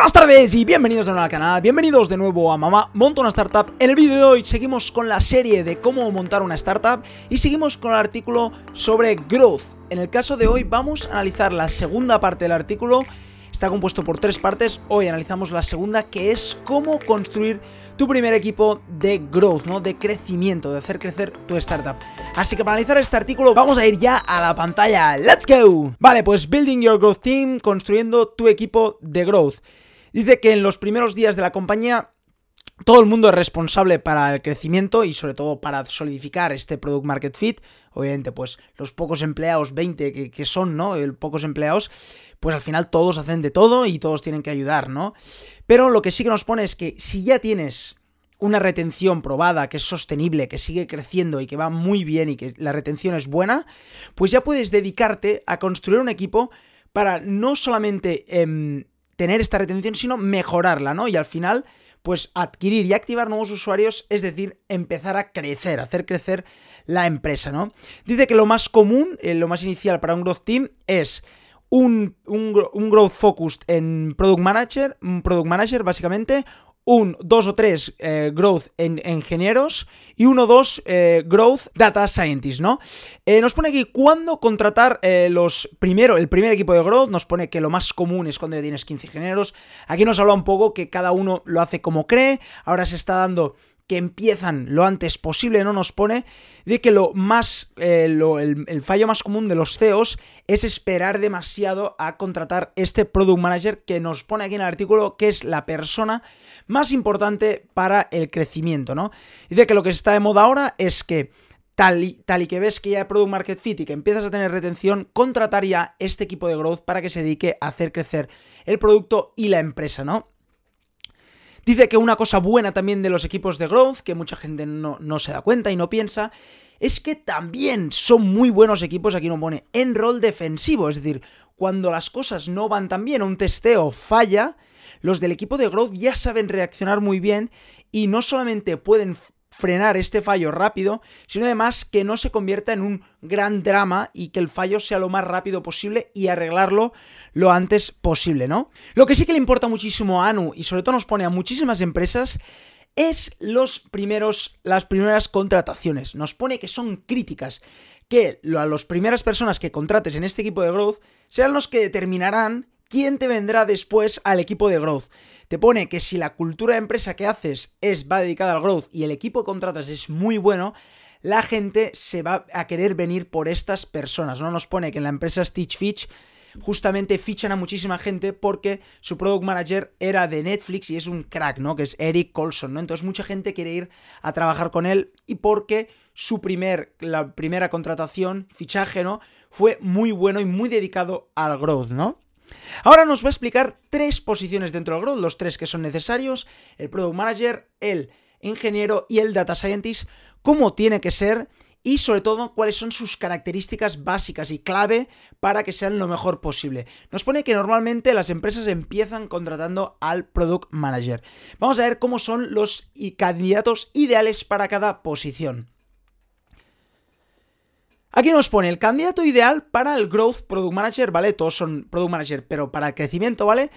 Buenas tardes y bienvenidos de nuevo al canal, bienvenidos de nuevo a Mamá Monta una Startup. En el vídeo de hoy seguimos con la serie de cómo montar una startup y seguimos con el artículo sobre growth. En el caso de hoy vamos a analizar la segunda parte del artículo, está compuesto por tres partes, hoy analizamos la segunda que es cómo construir tu primer equipo de growth, ¿no? De crecimiento, de hacer crecer tu startup. Así que para analizar este artículo vamos a ir ya a la pantalla. ¡Let's go! Vale, pues Building Your Growth Team, construyendo tu equipo de growth. Dice que en los primeros días de la compañía todo el mundo es responsable para el crecimiento y sobre todo para solidificar este product market fit. Obviamente, pues los pocos empleados, 20 que, son, ¿no? El pocos empleados, pues al final todos hacen de todo y todos tienen que ayudar, ¿no? Pero lo que sí que nos pone es que si ya tienes una retención probada, que es sostenible, que sigue creciendo y que va muy bien y que la retención es buena, pues ya puedes dedicarte a construir un equipo para no solamente em, tener esta retención, sino mejorarla, ¿no? Y al final, pues adquirir y activar nuevos usuarios, es decir, empezar a crecer, hacer crecer la empresa, ¿no? Dice que lo más común, eh, lo más inicial para un growth team es un, un, growth focused en product manager, un product manager básicamente, un, dos o tres eh, growth en, ingenieros y uno o dos eh, growth data scientists, ¿no? Eh, nos pone aquí cuándo contratar los primero, el primer equipo de growth, nos pone que lo más común es cuando ya tienes 15 ingenieros. Aquí nos habla un poco que cada uno lo hace como cree, ahora se está dando que empiezan lo antes posible, no nos pone, de que lo más, eh, el, fallo más común de los CEOs es esperar demasiado a contratar este product manager que nos pone aquí en el artículo que es la persona más importante para el crecimiento, ¿no? Dice que lo que está de moda ahora es que Tal y, tal y, que ves que ya hay Product Market Fit y que empiezas a tener retención, contratar ya este equipo de growth para que se dedique a hacer crecer el producto y la empresa, ¿no? Dice que una cosa buena también de los equipos de growth, que mucha gente no, se da cuenta y no piensa, es que también son muy buenos equipos, aquí no pone, en rol defensivo, es decir, cuando las cosas no van tan bien, un testeo falla, los del equipo de growth ya saben reaccionar muy bien y no solamente pueden frenar este fallo rápido, sino además que no se convierta en un gran drama y que el fallo sea lo más rápido posible y arreglarlo lo antes posible, ¿no? Lo que sí que le importa muchísimo a Anu y sobre todo nos pone a muchísimas empresas es los primeros, las primeras contrataciones. Nos pone que son críticas, que las primeras personas que contrates en este equipo de growth serán los que determinarán quién te vendrá después al equipo de growth. Te pone que si la cultura de empresa que haces es va dedicada al growth y el equipo que contratas es muy bueno, la gente se va a querer venir por estas personas. No nos pone que en la empresa Stitch Fitch justamente fichan a muchísima gente porque su product manager era de Netflix y es un crack, ¿no? Que es Eric Colson, ¿no? Entonces mucha gente quiere ir a trabajar con él y porque su primer, la primera contratación, fichaje, ¿no? Fue muy bueno y muy dedicado al growth, ¿no? Ahora nos va a explicar tres posiciones dentro del growth, los tres que son necesarios, el Product Manager, el ingeniero y el Data Scientist, cómo tiene que ser y sobre todo cuáles son sus características básicas y clave para que sean lo mejor posible. Nos pone que normalmente las empresas empiezan contratando al Product Manager. Vamos a ver cómo son los candidatos ideales para cada posición. Aquí nos pone el candidato ideal para el Growth Product Manager, ¿vale? Todos son Product Manager, pero para el crecimiento, ¿vale?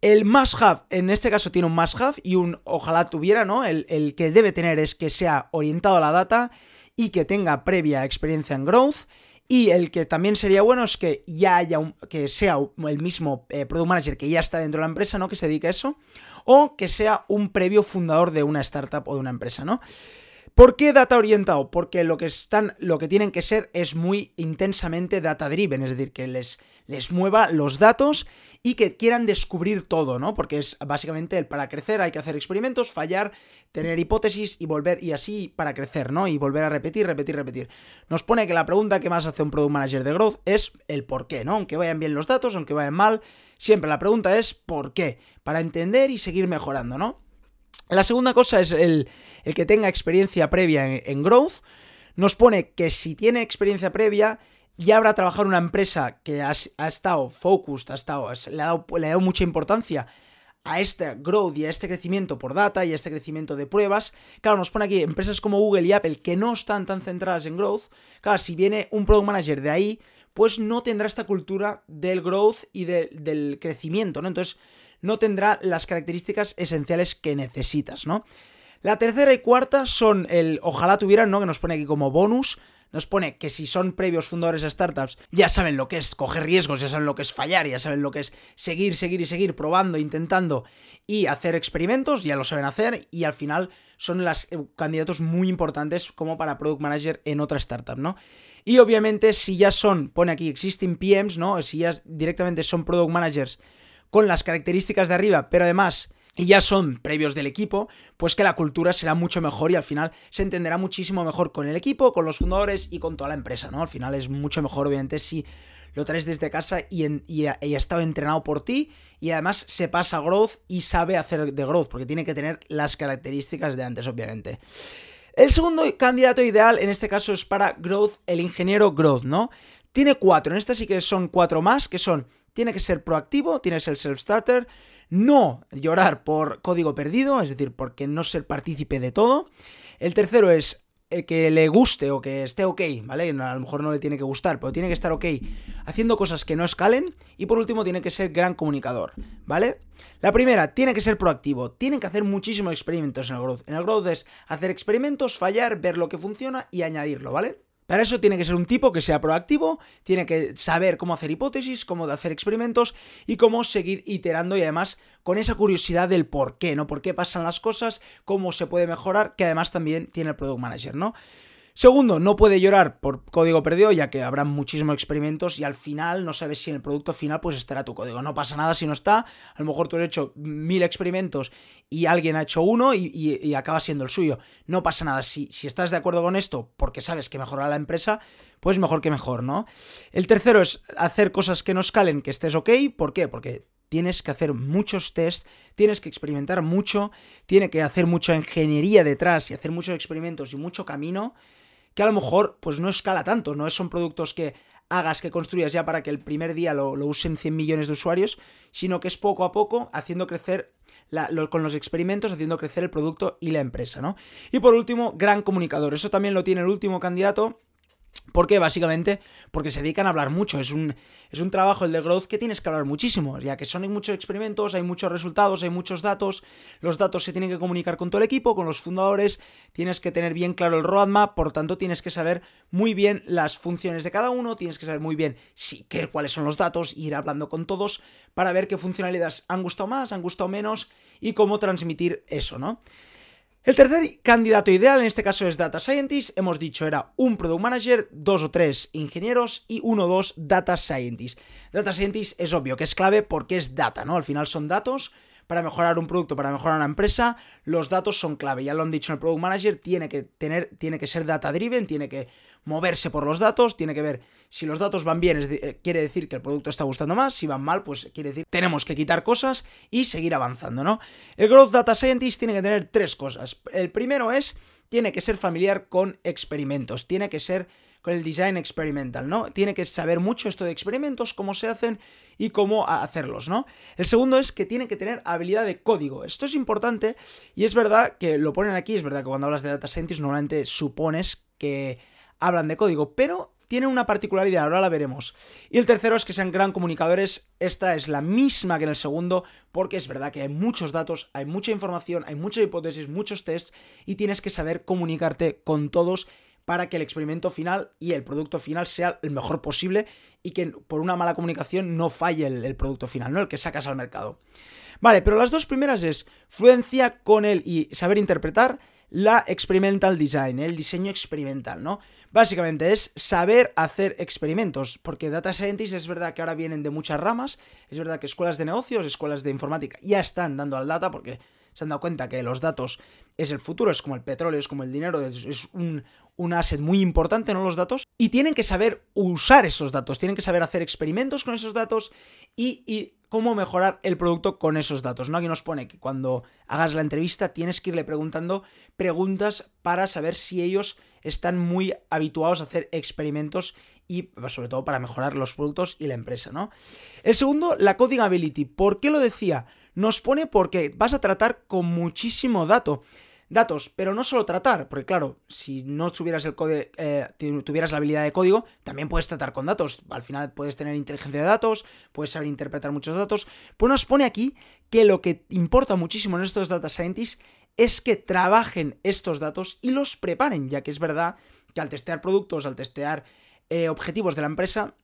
El must have, en este caso tiene un must have y un ojalá tuviera, ¿no? El, que debe tener es que sea orientado a la data y que tenga previa experiencia en growth. Y el que también sería bueno es que ya haya un, que sea el mismo eh, product manager que ya está dentro de la empresa, ¿no? Que se dedique a eso. O que sea un previo fundador de una startup o de una empresa, ¿no? ¿Por qué data orientado? Porque lo que están, lo que tienen que ser es muy intensamente data driven, es decir, que les, les mueva los datos y que quieran descubrir todo, ¿no? Porque es básicamente el para crecer hay que hacer experimentos, fallar, tener hipótesis y volver y así para crecer, ¿no? Y volver a repetir, repetir, repetir. Nos pone que la pregunta que más hace un product manager de growth es el por qué, ¿no? Aunque vayan bien los datos, aunque vayan mal, siempre la pregunta es por qué, para entender y seguir mejorando, ¿no? La segunda cosa es el, que tenga experiencia previa en, growth. Nos pone que si tiene experiencia previa, ya habrá trabajado en una empresa que ha, estado focused, ha estado, le, ha dado, le ha dado mucha importancia a este growth y a este crecimiento por data y a este crecimiento de pruebas. Claro, nos pone aquí empresas como Google y Apple que no están tan centradas en growth. Claro, si viene un product manager de ahí, pues no tendrá esta cultura del growth y del crecimiento, ¿no? Entonces, no tendrá las características esenciales que necesitas, ¿no? La tercera y cuarta son el ojalá tuvieran, ¿no? Que nos pone aquí como bonus. Nos pone que si son previos fundadores de startups, ya saben lo que es coger riesgos, ya saben lo que es fallar, ya saben lo que es seguir, seguir y seguir probando, intentando y hacer experimentos, ya lo saben hacer y al final son los eh, candidatos muy importantes como para product manager en otra startup, ¿no? Y obviamente si ya son, pone aquí existing PMs, ¿no? Si ya directamente son product managers con las características de arriba, pero además y ya son previos del equipo, pues que la cultura será mucho mejor y al final se entenderá muchísimo mejor con el equipo, con los fundadores y con toda la empresa, ¿no? Al final es mucho mejor, obviamente, si lo traes desde casa y, ha, estado entrenado por ti y además se pasa growth y sabe hacer de growth, porque tiene que tener las características de antes, obviamente. El segundo candidato ideal en este caso es para growth, el ingeniero growth, ¿no? Tiene cuatro, en este sí que son cuatro más, que son, tiene que ser proactivo, tiene que ser self-starter, no llorar por código perdido, es decir, porque no ser partícipe de todo. El tercero es eh, que le guste o que esté ok, ¿vale? A lo mejor no le tiene que gustar, pero tiene que estar ok haciendo cosas que no escalen. Y por último, tiene que ser gran comunicador, ¿vale? La primera, tiene que ser proactivo. Tienen que hacer muchísimos experimentos en el growth. En el growth es hacer experimentos, fallar, ver lo que funciona y añadirlo, ¿vale? Para eso tiene que ser un tipo que sea proactivo, tiene que saber cómo hacer hipótesis, cómo hacer experimentos y cómo seguir iterando y además con esa curiosidad del por qué, ¿no? Por qué pasan las cosas, cómo se puede mejorar, que además también tiene el Product Manager, ¿no? Segundo, no puede llorar por código perdido, ya que habrá muchísimos experimentos y al final no sabes si en el producto final pues estará tu código. No pasa nada si no está. A lo mejor tú has hecho mil experimentos y alguien ha hecho uno y, acaba siendo el suyo. No pasa nada. Si, estás de acuerdo con esto porque sabes que mejorará la empresa, pues mejor que mejor, ¿no? El tercero es hacer cosas que no escalen, que estés ok. ¿Por qué? Porque tienes que hacer muchos tests, tienes que experimentar mucho, tiene que hacer mucha ingeniería detrás y hacer muchos experimentos y mucho camino que a lo mejor pues no escala tanto, no son productos que hagas, que construyas ya para que el primer día lo, usen 100 millones de usuarios, sino que es poco a poco haciendo crecer con los experimentos, haciendo crecer el producto y la empresa, ¿no? Y por último, gran comunicador. Eso también lo tiene el último candidato ¿Por qué? Básicamente porque se dedican a hablar mucho. Es un, es un trabajo, el de growth, que tienes que hablar muchísimo, ya que son muchos experimentos, hay muchos resultados, hay muchos datos. Los datos se tienen que comunicar con todo el equipo, con los fundadores. Tienes que tener bien claro el roadmap, por tanto, tienes que saber muy bien las funciones de cada uno. Tienes que saber muy bien si, qué, cuáles son los datos, ir hablando con todos para ver qué funcionalidades han gustado más, han gustado menos y cómo transmitir eso, ¿no? El tercer candidato ideal, en este caso es Data Scientist, hemos dicho era un Product Manager, dos o tres ingenieros y uno o dos Data Scientist. Data Scientist es obvio que es clave porque es data, ¿no? Al final son datos, para mejorar un producto, para mejorar una empresa, los datos son clave. Ya lo han dicho en el Product Manager, tiene que tener, tiene que ser data driven, tiene que moverse por los datos, tiene que ver si los datos van bien, eh, quiere decir que el producto está gustando más, si van mal, pues quiere decir tenemos que quitar cosas y seguir avanzando, ¿no? El Growth Data Scientist tiene que tener tres cosas. El primero es, tiene que ser familiar con experimentos, tiene que ser con el design experimental, ¿no? Tiene que saber mucho esto de experimentos, cómo se hacen y cómo hacerlos, ¿no? El segundo es que tiene que tener habilidad de código. Esto es importante y es verdad que lo ponen aquí, es verdad que cuando hablas de data scientist normalmente supones que hablan de código, pero tienen una particularidad, ahora la veremos. Y el tercero es que sean gran comunicadores. Esta es la misma que en el segundo, porque es verdad que hay muchos datos, hay mucha información, hay muchas hipótesis, muchos tests, y tienes que saber comunicarte con todos para que el experimento final y el producto final sea el mejor posible y que por una mala comunicación no falle el, producto final, ¿no? El que sacas al mercado. Vale, pero las dos primeras es fluencia con él y saber interpretar la experimental design, el diseño experimental, ¿no? Básicamente es saber hacer experimentos, porque data scientists es verdad que ahora vienen de muchas ramas, es verdad que escuelas de negocios, escuelas de informática ya están dando al data porque se han dado cuenta que los datos es el futuro, es como el petróleo, es como el dinero, es, un, un asset muy importante, ¿no? Los datos. Y tienen que saber usar esos datos, tienen que saber hacer experimentos con esos datos y, cómo mejorar el producto con esos datos, ¿no? Aquí nos pone que cuando hagas la entrevista tienes que irle preguntando preguntas para saber si ellos están muy habituados a hacer experimentos y pues, sobre todo para mejorar los productos y la empresa, ¿no? El segundo, la coding ability. ¿Por qué lo decía? Nos pone porque vas a tratar con muchísimo dato. Datos, pero no solo tratar, porque claro, si no tuvieras el código, eh, tuvieras la habilidad de código, también puedes tratar con datos. Al final puedes tener inteligencia de datos, puedes saber interpretar muchos datos. Pues nos pone aquí que lo que importa muchísimo en estos data scientists es que trabajen estos datos y los preparen, ya que es verdad que al testear productos, al testear eh, objetivos de la empresa,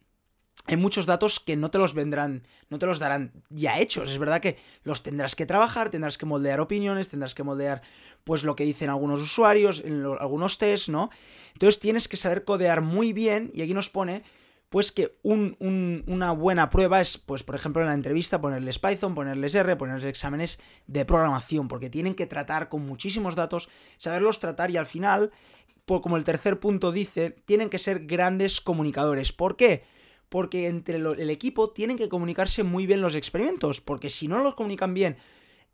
hay muchos datos que no te los vendrán, no te los darán ya hechos. Es verdad que los tendrás que trabajar, tendrás que moldear opiniones, tendrás que moldear pues lo que dicen algunos usuarios, en algunos tests, ¿no? Entonces tienes que saber codear muy bien y aquí nos pone pues que una buena prueba es, pues por ejemplo en la entrevista ponerles Python, ponerles R, ponerles exámenes de programación, porque tienen que tratar con muchísimos datos, saberlos tratar y al final, pues, como el tercer punto dice, tienen que ser grandes comunicadores. ¿Por qué? Porque entre el equipo tienen que comunicarse muy bien los experimentos, porque si no los comunican bien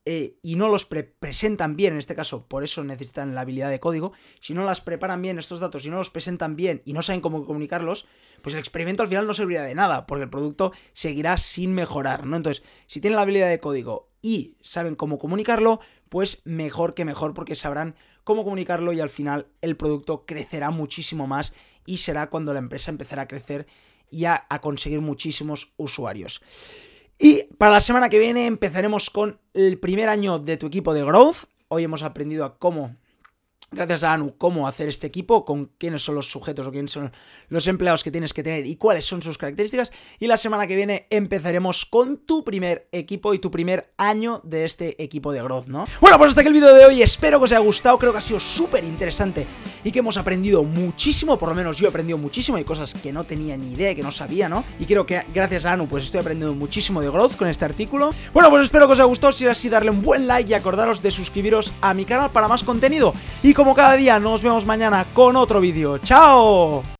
eh, y no los presentan bien, en este caso, por eso necesitan la habilidad de código, si no las preparan bien estos datos y no los presentan bien y no saben cómo comunicarlos, pues el experimento al final no serviría de nada, porque el producto seguirá sin mejorar, ¿no? Entonces, si tienen la habilidad de código y saben cómo comunicarlo, pues mejor que mejor, porque sabrán cómo comunicarlo y al final el producto crecerá muchísimo más y será cuando la empresa empezará a crecer y a conseguir muchísimos usuarios. Y para la semana que viene empezaremos con el primer año de tu equipo de growth. Hoy hemos aprendido a cómo gracias a Anu, cómo hacer este equipo, con quiénes son los sujetos o quiénes son los empleados que tienes que tener y cuáles son sus características. Y la semana que viene empezaremos con tu primer equipo y tu primer año de este equipo de growth, ¿no? Bueno, pues hasta aquí el vídeo de hoy. Espero que os haya gustado. Creo que ha sido súper interesante y que hemos aprendido muchísimo. Por lo menos yo he aprendido muchísimo. Hay cosas que no tenía ni idea, que no sabía, ¿no? Y creo que gracias a Anu, pues estoy aprendiendo muchísimo de growth con este artículo. Bueno, pues espero que os haya gustado. Si es así, darle un buen like y acordaros de suscribiros a mi canal para más contenido. Como cada día, nos vemos mañana con otro vídeo. ¡Chao!